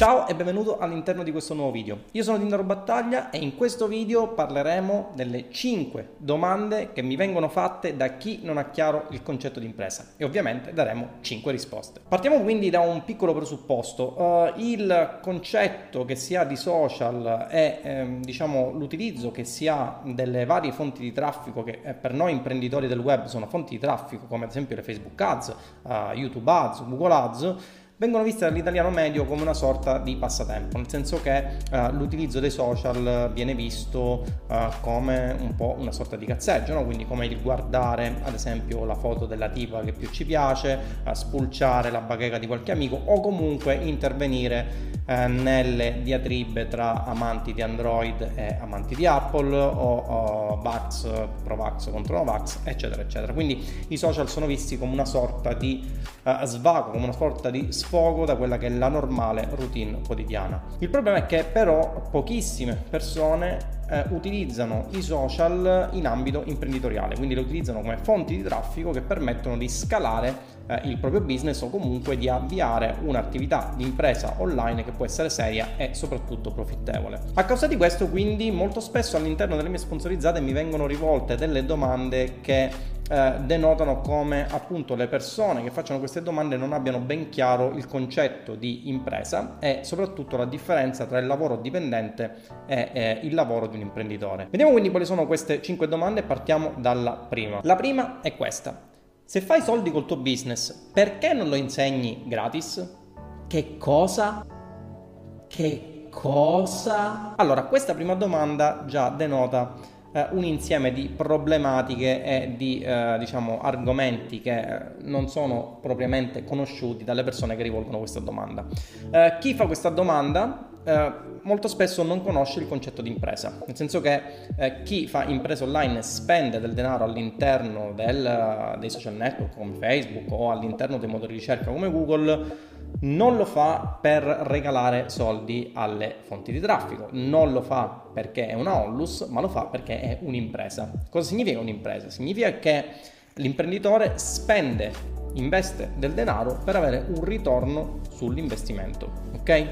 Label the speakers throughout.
Speaker 1: Ciao e benvenuto all'interno di questo nuovo video. Io sono Tindaro Battaglia e in questo video parleremo delle 5 domande che mi vengono fatte da chi non ha chiaro il concetto di impresa e ovviamente daremo 5 risposte. Partiamo quindi da un piccolo presupposto. Uh, il concetto che si ha di social è ehm, diciamo l'utilizzo che si ha delle varie fonti di traffico che eh, per noi imprenditori del web sono fonti di traffico come ad esempio le Facebook Ads, uh, YouTube Ads, Google Ads vengono viste dall'italiano medio come una sorta di passatempo, nel senso che uh, l'utilizzo dei social viene visto uh, come un po' una sorta di cazzeggio, no? quindi come il guardare ad esempio la foto della tipa che più ci piace, uh, spulciare la bacheca di qualche amico o comunque intervenire nelle diatribe tra amanti di Android e amanti di Apple o, o Vax, Provax contro Novax, eccetera, eccetera. Quindi i social sono visti come una sorta di svago, come una sorta di sfogo da quella che è la normale routine quotidiana. Il problema è che però pochissime persone eh, utilizzano i social in ambito imprenditoriale, quindi li utilizzano come fonti di traffico che permettono di scalare eh, il proprio business o comunque di avviare un'attività di impresa online che può essere seria e soprattutto profittevole. A causa di questo quindi molto spesso all'interno delle mie sponsorizzate mi vengono rivolte delle domande che eh, denotano come appunto le persone che facciano queste domande non abbiano ben chiaro il concetto di impresa e soprattutto la differenza tra il lavoro dipendente e eh, il lavoro di un imprenditore. Vediamo quindi quali sono queste 5 domande e partiamo dalla prima. La prima è questa. Se fai soldi col tuo business, perché non lo insegni gratis? Che cosa? Che cosa? Allora, questa prima domanda già denota eh, un insieme di problematiche e di eh, diciamo, argomenti che eh, non sono propriamente conosciuti dalle persone che rivolgono questa domanda. Eh, chi fa questa domanda eh, molto spesso non conosce il concetto di impresa, nel senso che eh, chi fa impresa online spende del denaro all'interno del, dei social network come Facebook o all'interno dei motori di ricerca come Google non lo fa per regalare soldi alle fonti di traffico, non lo fa perché è una onlus, ma lo fa perché è un'impresa. Cosa significa un'impresa? Significa che l'imprenditore spende, investe del denaro per avere un ritorno sull'investimento, ok?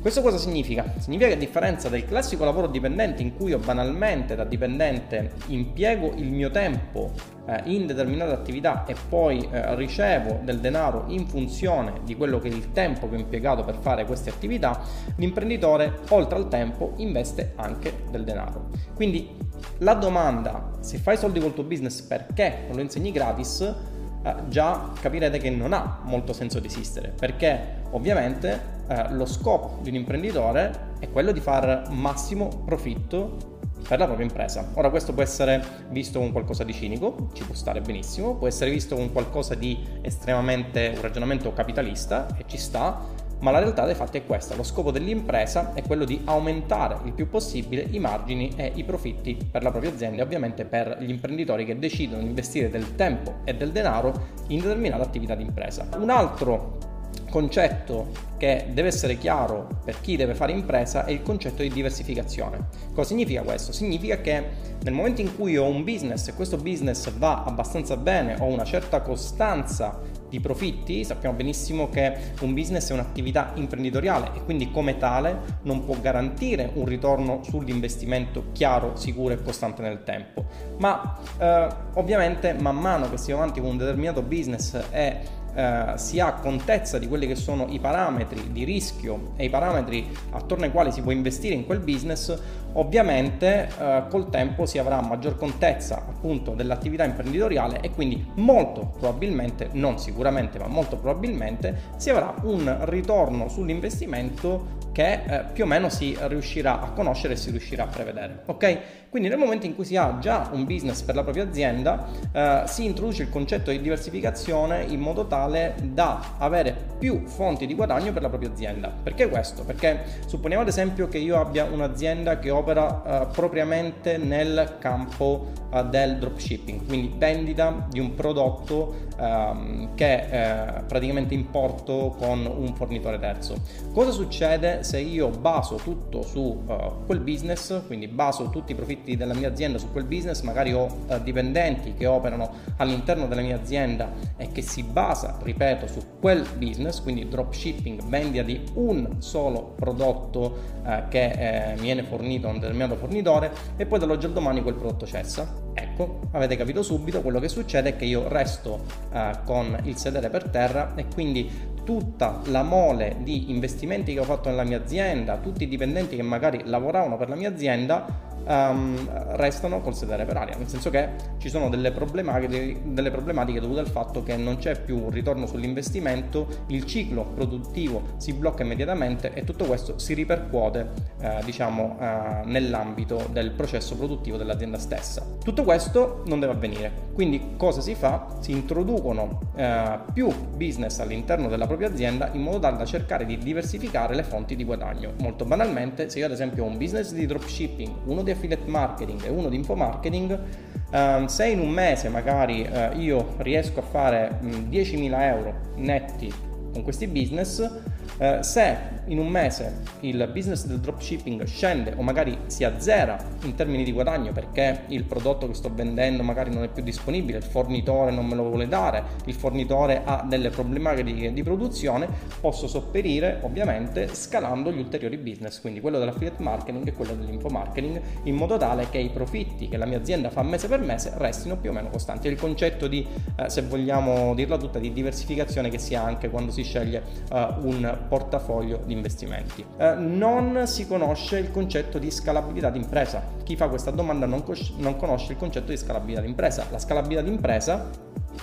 Speaker 1: Questo cosa significa? Significa che a differenza del classico lavoro dipendente in cui io banalmente da dipendente impiego il mio tempo eh, in determinate attività e poi eh, ricevo del denaro in funzione di quello che è il tempo che ho impiegato per fare queste attività, l'imprenditore oltre al tempo investe anche del denaro. Quindi la domanda se fai soldi col tuo business perché non lo insegni gratis eh, già capirete che non ha molto senso di esistere perché ovviamente eh, lo scopo di un imprenditore è quello di far massimo profitto per la propria impresa. Ora questo può essere visto come qualcosa di cinico, ci può stare benissimo, può essere visto come qualcosa di estremamente un ragionamento capitalista e ci sta, ma la realtà dei fatti è questa, lo scopo dell'impresa è quello di aumentare il più possibile i margini e i profitti per la propria azienda e ovviamente per gli imprenditori che decidono di investire del tempo e del denaro in determinate attività di impresa. Un altro concetto che deve essere chiaro per chi deve fare impresa è il concetto di diversificazione. Cosa significa questo? Significa che nel momento in cui ho un business e questo business va abbastanza bene, ho una certa costanza di profitti, sappiamo benissimo che un business è un'attività imprenditoriale e quindi come tale non può garantire un ritorno sull'investimento chiaro, sicuro e costante nel tempo. Ma eh, ovviamente man mano che si va avanti con un determinato business e eh, si ha contezza di quelli che sono i parametri di rischio e i parametri attorno ai quali si può investire in quel business, ovviamente eh, col tempo si avrà maggior contezza appunto dell'attività imprenditoriale e quindi molto probabilmente, non sicuramente, ma molto probabilmente si avrà un ritorno sull'investimento che eh, più o meno si riuscirà a conoscere e si riuscirà a prevedere. Ok? Quindi nel momento in cui si ha già un business per la propria azienda, eh, si introduce il concetto di diversificazione in modo tale da avere più fonti di guadagno per la propria azienda. Perché questo? Perché supponiamo ad esempio che io abbia un'azienda che opera eh, propriamente nel campo eh, del dropshipping, quindi vendita di un prodotto ehm, che eh, praticamente importo con un fornitore terzo. Cosa succede se io baso tutto su uh, quel business, quindi baso tutti i profitti della mia azienda su quel business, magari ho uh, dipendenti che operano all'interno della mia azienda e che si basa ripeto, su quel business, quindi dropshipping, vendita di un solo prodotto eh, che eh, viene fornito un determinato fornitore e poi dall'oggi al domani quel prodotto cessa. Ecco, avete capito subito, quello che succede è che io resto eh, con il sedere per terra e quindi tutta la mole di investimenti che ho fatto nella mia azienda, tutti i dipendenti che magari lavoravano per la mia azienda, um, restano col sedere per aria, nel senso che ci sono delle problematiche, delle problematiche dovute al fatto che non c'è più un ritorno sull'investimento, il ciclo produttivo si blocca immediatamente e tutto questo si ripercuote eh, diciamo, eh, nell'ambito del processo produttivo dell'azienda stessa. Tutto questo non deve avvenire, quindi cosa si fa? Si introducono eh, più business all'interno della propria azienda in modo tale da cercare di diversificare le fonti di guadagno. Molto banalmente, se io ad esempio ho un business di dropshipping, uno di di affiliate marketing e uno di infomarketing, um, se in un mese magari uh, io riesco a fare um, 10.000 euro netti con questi business, uh, se in un mese il business del dropshipping scende o magari si azzera in termini di guadagno perché il prodotto che sto vendendo magari non è più disponibile, il fornitore non me lo vuole dare, il fornitore ha delle problematiche di produzione, posso sopperire ovviamente scalando gli ulteriori business, quindi quello dell'affiliate marketing e quello dell'info marketing, in modo tale che i profitti che la mia azienda fa mese per mese restino più o meno costanti. È il concetto di, eh, se vogliamo dirla tutta, di diversificazione che si ha anche quando si sceglie eh, un portafoglio di investimenti. Eh, non si conosce il concetto di scalabilità d'impresa. Chi fa questa domanda non, cos- non conosce il concetto di scalabilità d'impresa. La scalabilità d'impresa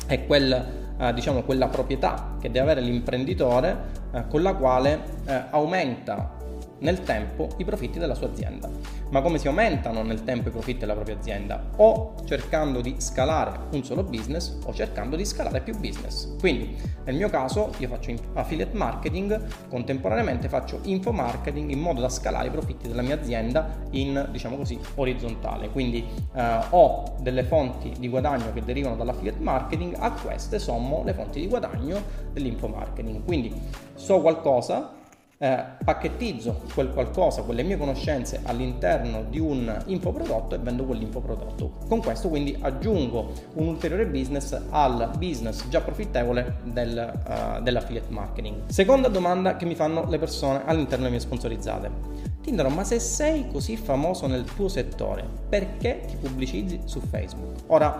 Speaker 1: è quel Uh, diciamo, quella proprietà che deve avere l'imprenditore uh, con la quale uh, aumenta nel tempo i profitti della sua azienda. Ma come si aumentano nel tempo i profitti della propria azienda? O cercando di scalare un solo business o cercando di scalare più business. Quindi nel mio caso io faccio affiliate marketing, contemporaneamente faccio info marketing in modo da scalare i profitti della mia azienda in diciamo così orizzontale. Quindi eh, ho delle fonti di guadagno che derivano dall'affiliate marketing, a queste sommo le fonti di guadagno dell'info marketing. Quindi so qualcosa eh, pacchettizzo quel qualcosa, quelle mie conoscenze all'interno di un infoprodotto e vendo quell'infoprodotto. Con questo quindi aggiungo un ulteriore business al business già profittevole del, uh, dell'affiliate marketing. Seconda domanda che mi fanno le persone all'interno delle mie sponsorizzate. Tindaro, ma se sei così famoso nel tuo settore, perché ti pubblicizzi su Facebook? Ora,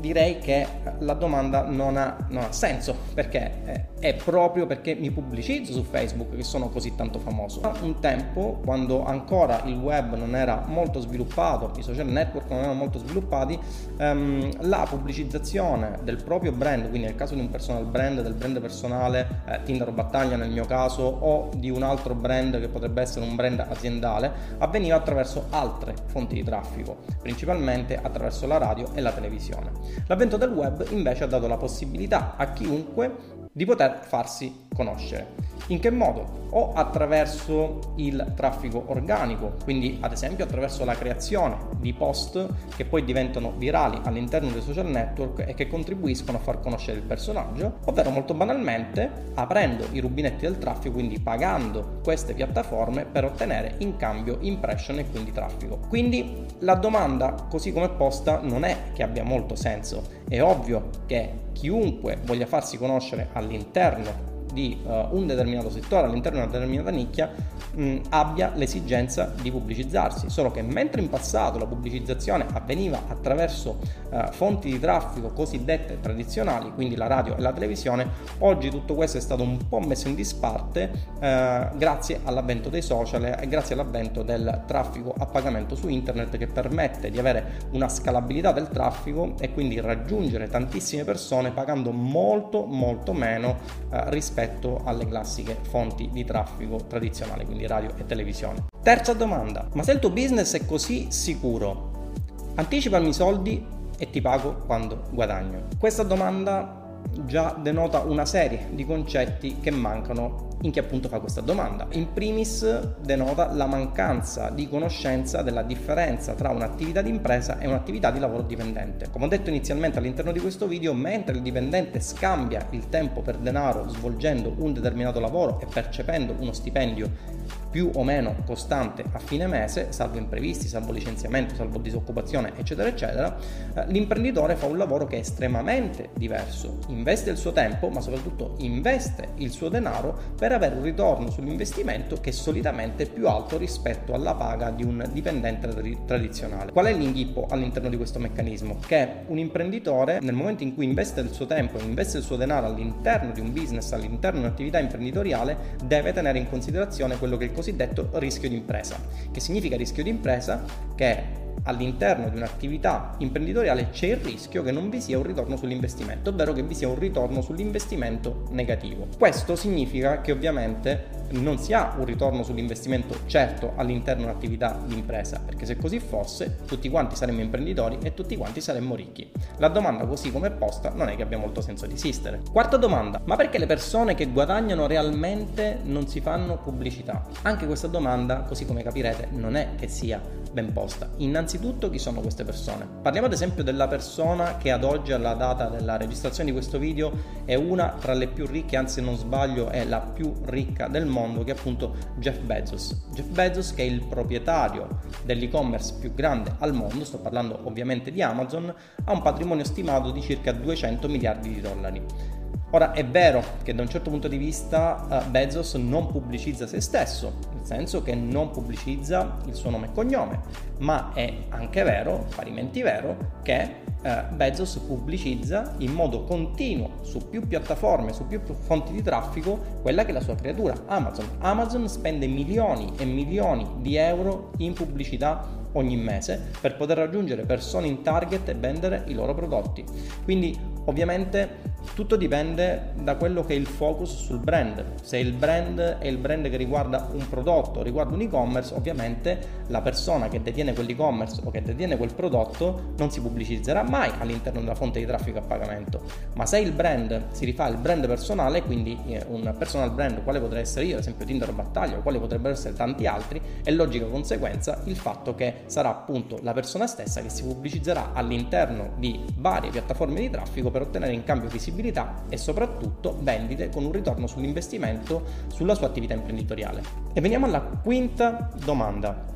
Speaker 1: direi che la domanda non ha, non ha senso perché è proprio perché mi pubblicizzo su Facebook che sono così tanto famoso. Un tempo, quando ancora il web non era molto sviluppato, i social network non erano molto sviluppati, ehm, la pubblicizzazione del proprio brand, quindi nel caso di un personal brand, del brand personale, eh, Tinder o Battaglia nel mio caso, o di un altro brand che potrebbe essere un brand aziendale, avveniva attraverso altre fonti di traffico, principalmente attraverso la radio e la televisione. L'avvento del web invece ha dato la possibilità a chiunque di poter farsi conoscere. In che modo? O attraverso il traffico organico, quindi ad esempio attraverso la creazione di post che poi diventano virali all'interno dei social network e che contribuiscono a far conoscere il personaggio, ovvero molto banalmente aprendo i rubinetti del traffico, quindi pagando queste piattaforme per ottenere in cambio impression e quindi traffico. Quindi la domanda così come posta non è che abbia molto senso, è ovvio che chiunque voglia farsi conoscere all'interno di uh, un determinato settore, all'interno di una determinata nicchia, mh, abbia l'esigenza di pubblicizzarsi. Solo che mentre in passato la pubblicizzazione avveniva attraverso uh, fonti di traffico cosiddette tradizionali, quindi la radio e la televisione, oggi tutto questo è stato un po' messo in disparte uh, grazie all'avvento dei social e grazie all'avvento del traffico a pagamento su internet che permette di avere una scalabilità del traffico e quindi raggiungere tantissime persone pagando molto molto meno rispetto rispetto alle classiche fonti di traffico tradizionali, quindi radio e televisione. Terza domanda, ma se il tuo business è così sicuro, anticipami i soldi e ti pago quando guadagno? Questa domanda già denota una serie di concetti che mancano in chi appunto fa questa domanda. In primis denota la mancanza di conoscenza della differenza tra un'attività di impresa e un'attività di lavoro dipendente. Come ho detto inizialmente all'interno di questo video, mentre il dipendente scambia il tempo per denaro svolgendo un determinato lavoro e percependo uno stipendio più o meno costante a fine mese, salvo imprevisti, salvo licenziamento, salvo disoccupazione, eccetera, eccetera, eh, l'imprenditore fa un lavoro che è estremamente diverso. Investe il suo tempo, ma soprattutto investe il suo denaro per avere un ritorno sull'investimento che solitamente è più alto rispetto alla paga di un dipendente tradizionale. Qual è l'inghippo all'interno di questo meccanismo? Che un imprenditore nel momento in cui investe il suo tempo, investe il suo denaro all'interno di un business, all'interno di un'attività imprenditoriale, deve tenere in considerazione quello che è il cosiddetto rischio di impresa. Che significa rischio di impresa? Che all'interno di un'attività imprenditoriale c'è il rischio che non vi sia un ritorno sull'investimento, ovvero che vi sia un ritorno sull'investimento negativo. Questo significa che ovviamente non si ha un ritorno sull'investimento certo all'interno di un'attività di impresa, perché se così fosse tutti quanti saremmo imprenditori e tutti quanti saremmo ricchi. La domanda così come è posta non è che abbia molto senso di esistere. Quarta domanda, ma perché le persone che guadagnano realmente non si fanno pubblicità? Anche questa domanda, così come capirete, non è che sia ben posta. Innanzitutto chi sono queste persone? Parliamo ad esempio della persona che ad oggi alla data della registrazione di questo video è una tra le più ricche, anzi se non sbaglio è la più ricca del mondo, che è appunto Jeff Bezos. Jeff Bezos che è il proprietario dell'e-commerce più grande al mondo, sto parlando ovviamente di Amazon, ha un patrimonio stimato di circa 200 miliardi di dollari. Ora è vero che da un certo punto di vista uh, Bezos non pubblicizza se stesso, nel senso che non pubblicizza il suo nome e cognome, ma è anche vero, parimenti vero, che uh, Bezos pubblicizza in modo continuo su più piattaforme, su più fonti di traffico, quella che è la sua creatura, Amazon. Amazon spende milioni e milioni di euro in pubblicità ogni mese per poter raggiungere persone in target e vendere i loro prodotti. Quindi ovviamente tutto dipende da quello che è il focus sul brand. Se il brand è il brand che riguarda un prodotto, riguarda un e-commerce, ovviamente la persona che detiene quell'e-commerce o che detiene quel prodotto non si pubblicizzerà mai all'interno della fonte di traffico a pagamento. Ma se il brand si rifà al brand personale, quindi eh, un personal brand, quale potrei essere io, ad esempio Tinder Battaglia, o quale potrebbero essere tanti altri, è logica conseguenza il fatto che sarà appunto la persona stessa che si pubblicizzerà all'interno di varie piattaforme di traffico per ottenere in cambio visibilità flessibilità e soprattutto vendite con un ritorno sull'investimento sulla sua attività imprenditoriale. E veniamo alla quinta domanda.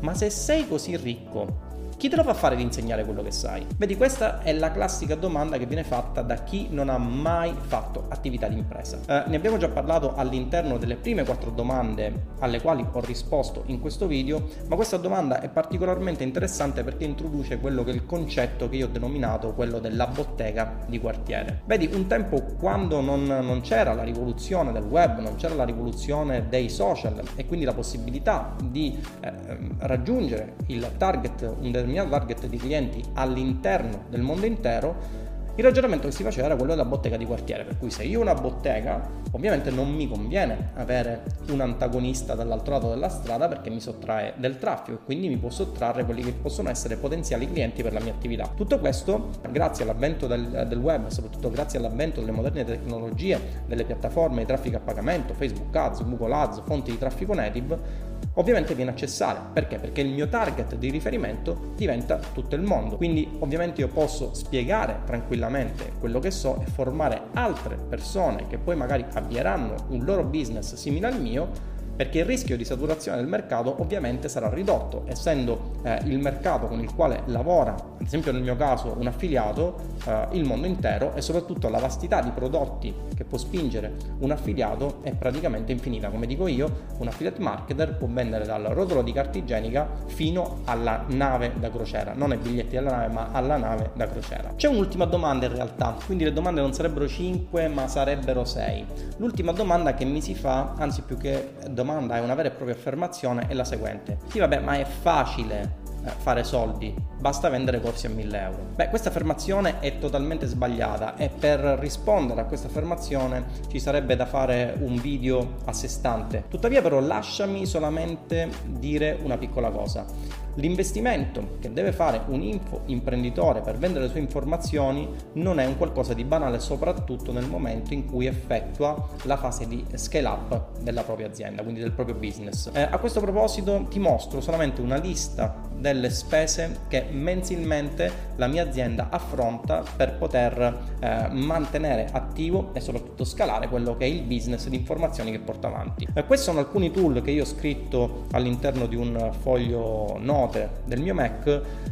Speaker 1: Ma se sei così ricco, chi te lo fa fare di insegnare quello che sai? Vedi, questa è la classica domanda che viene fatta da chi non ha mai fatto attività di impresa. Eh, ne abbiamo già parlato all'interno delle prime quattro domande alle quali ho risposto in questo video, ma questa domanda è particolarmente interessante perché introduce quello che è il concetto che io ho denominato quello della bottega di quartiere. Vedi, un tempo quando non, non c'era la rivoluzione del web, non c'era la rivoluzione dei social e quindi la possibilità di eh, raggiungere il target, un determinato determinato target di clienti all'interno del mondo intero, il ragionamento che si faceva era quello della bottega di quartiere, per cui se io ho una bottega, ovviamente non mi conviene avere un antagonista dall'altro lato della strada perché mi sottrae del traffico e quindi mi può sottrarre quelli che possono essere potenziali clienti per la mia attività. Tutto questo, grazie all'avvento del, del web, soprattutto grazie all'avvento delle moderne tecnologie, delle piattaforme di traffico a pagamento, Facebook Ads, Google Ads, fonti di traffico native, ovviamente viene a cessare. Perché? Perché il mio target di riferimento diventa tutto il mondo. Quindi ovviamente io posso spiegare tranquillamente quello che so e formare altre persone che poi magari avvieranno un loro business simile al mio perché il rischio di saturazione del mercato ovviamente sarà ridotto, essendo eh, il mercato con il quale lavora, ad esempio nel mio caso un affiliato, eh, il mondo intero e soprattutto la vastità di prodotti che può spingere un affiliato è praticamente infinita. Come dico io, un affiliate marketer può vendere dal rotolo di carta igienica fino alla nave da crociera, non ai biglietti della nave ma alla nave da crociera. C'è un'ultima domanda in realtà, quindi le domande non sarebbero 5 ma sarebbero 6. L'ultima domanda che mi si fa, anzi più che domanda, domanda è una vera e propria affermazione è la seguente. Sì, vabbè, ma è facile eh, fare soldi, basta vendere corsi a 1000 euro. Beh, questa affermazione è totalmente sbagliata e per rispondere a questa affermazione ci sarebbe da fare un video a sé stante. Tuttavia però lasciami solamente dire una piccola cosa. L'investimento che deve fare un info imprenditore per vendere le sue informazioni non è un qualcosa di banale, soprattutto nel momento in cui effettua la fase di scale up della propria azienda, quindi del proprio business. Eh, a questo proposito ti mostro solamente una lista delle spese che mensilmente la mia azienda affronta per poter eh, mantenere attivo e soprattutto scalare quello che è il business di informazioni che porta avanti. Eh, questi sono alcuni tool che io ho scritto all'interno di un foglio note del mio Mac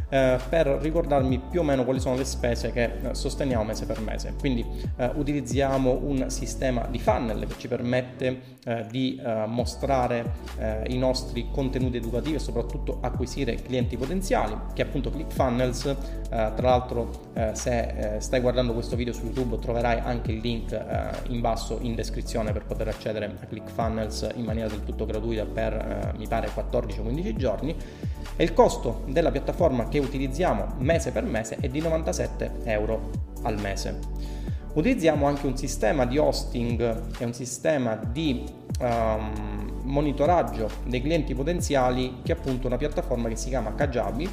Speaker 1: eh, per ricordarmi più o meno quali sono le spese che eh, sosteniamo mese per mese. Quindi eh, utilizziamo un sistema di funnel che ci permette eh, di mostrare i nostri contenuti educativi e soprattutto acquisire clienti potenziali, che è appunto ClickFunnels. Eh, tra l'altro, eh, se eh, stai guardando questo video su YouTube, troverai anche il link eh, in basso in descrizione per poter accedere a ClickFunnels in maniera del tutto gratuita per eh, mi pare 14-15 giorni. E il costo della piattaforma che utilizziamo mese per mese è di 97 euro al mese. Utilizziamo anche un sistema di hosting e un sistema di um, monitoraggio dei clienti potenziali che è appunto una piattaforma che si chiama Kajabi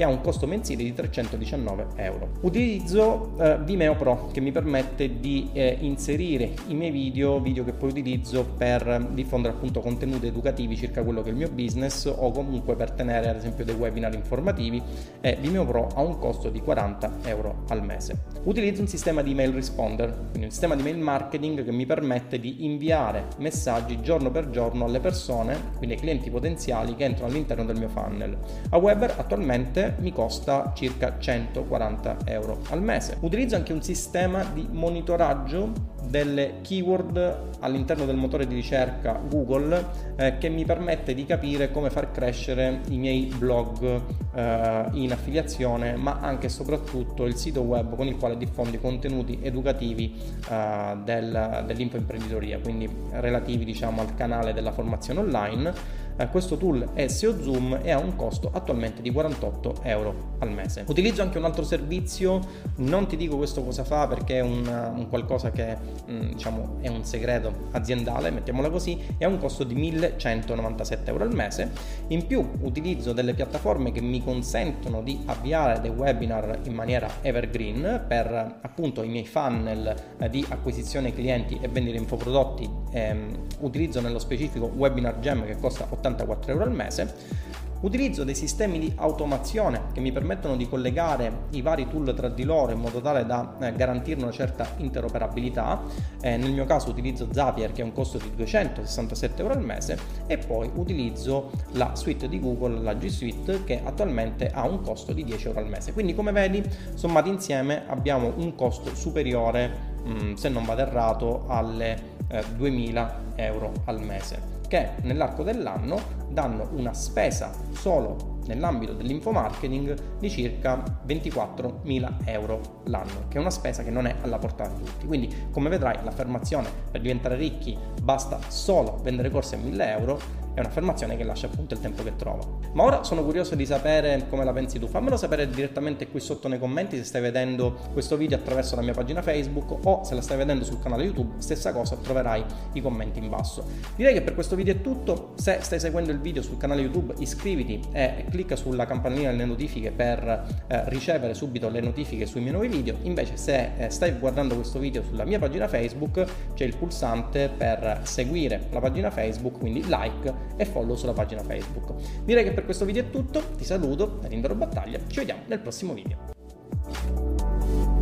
Speaker 1: che ha un costo mensile di 319 euro. Utilizzo eh, Vimeo Pro che mi permette di eh, inserire i miei video, video che poi utilizzo per diffondere appunto contenuti educativi circa quello che è il mio business o comunque per tenere ad esempio dei webinar informativi e Vimeo Pro ha un costo di 40 euro al mese. Utilizzo un sistema di email responder, quindi un sistema di mail marketing che mi permette di inviare messaggi giorno per giorno alle persone, quindi ai clienti potenziali che entrano all'interno del mio funnel. A Weber attualmente mi costa circa 140 euro al mese. Utilizzo anche un sistema di monitoraggio delle keyword all'interno del motore di ricerca Google eh, che mi permette di capire come far crescere i miei blog eh, in affiliazione ma anche e soprattutto il sito web con il quale diffondi contenuti educativi eh, del, dell'infoimprenditoria quindi relativi diciamo al canale della formazione online questo tool è SEO Zoom e ha un costo attualmente di 48 euro al mese. Utilizzo anche un altro servizio, non ti dico questo cosa fa perché è un, un qualcosa che mm, diciamo è un segreto aziendale, mettiamola così, e ha un costo di 1197 euro al mese. In più utilizzo delle piattaforme che mi consentono di avviare dei webinar in maniera evergreen per appunto i miei funnel eh, di acquisizione clienti e vendita infoprodotti. Ehm, utilizzo nello specifico Webinar Gem che costa 80 84 euro al mese. Utilizzo dei sistemi di automazione che mi permettono di collegare i vari tool tra di loro in modo tale da eh, garantire una certa interoperabilità. Eh, nel mio caso utilizzo Zapier che ha un costo di 267 euro al mese e poi utilizzo la suite di Google, la G Suite, che attualmente ha un costo di 10 euro al mese. Quindi come vedi, sommati insieme abbiamo un costo superiore, mh, mm, se non vado errato, alle eh, 2000 euro al mese che nell'arco dell'anno danno una spesa solo nell'ambito dell'infomarketing di circa 24.000 euro l'anno, che è una spesa che non è alla portata di tutti. Quindi, come vedrai, l'affermazione per diventare ricchi basta solo vendere corsi a 1.000 euro è un'affermazione che lascia appunto il tempo che trova. Ma ora sono curioso di sapere come la pensi tu. Fammelo sapere direttamente qui sotto nei commenti se stai vedendo questo video attraverso la mia pagina Facebook o se la stai vedendo sul canale YouTube, stessa cosa, troverai i commenti in basso. Direi che per questo video è tutto. Se stai seguendo il video sul canale YouTube, iscriviti e clicca sulla campanellina delle notifiche per eh, ricevere subito le notifiche sui miei nuovi video. Invece se eh, stai guardando questo video sulla mia pagina Facebook, c'è il pulsante per seguire la pagina Facebook, quindi like e follow sulla pagina Facebook. Direi che per questo video è tutto, ti saluto, da Rindaro Battaglia, ci vediamo nel prossimo video.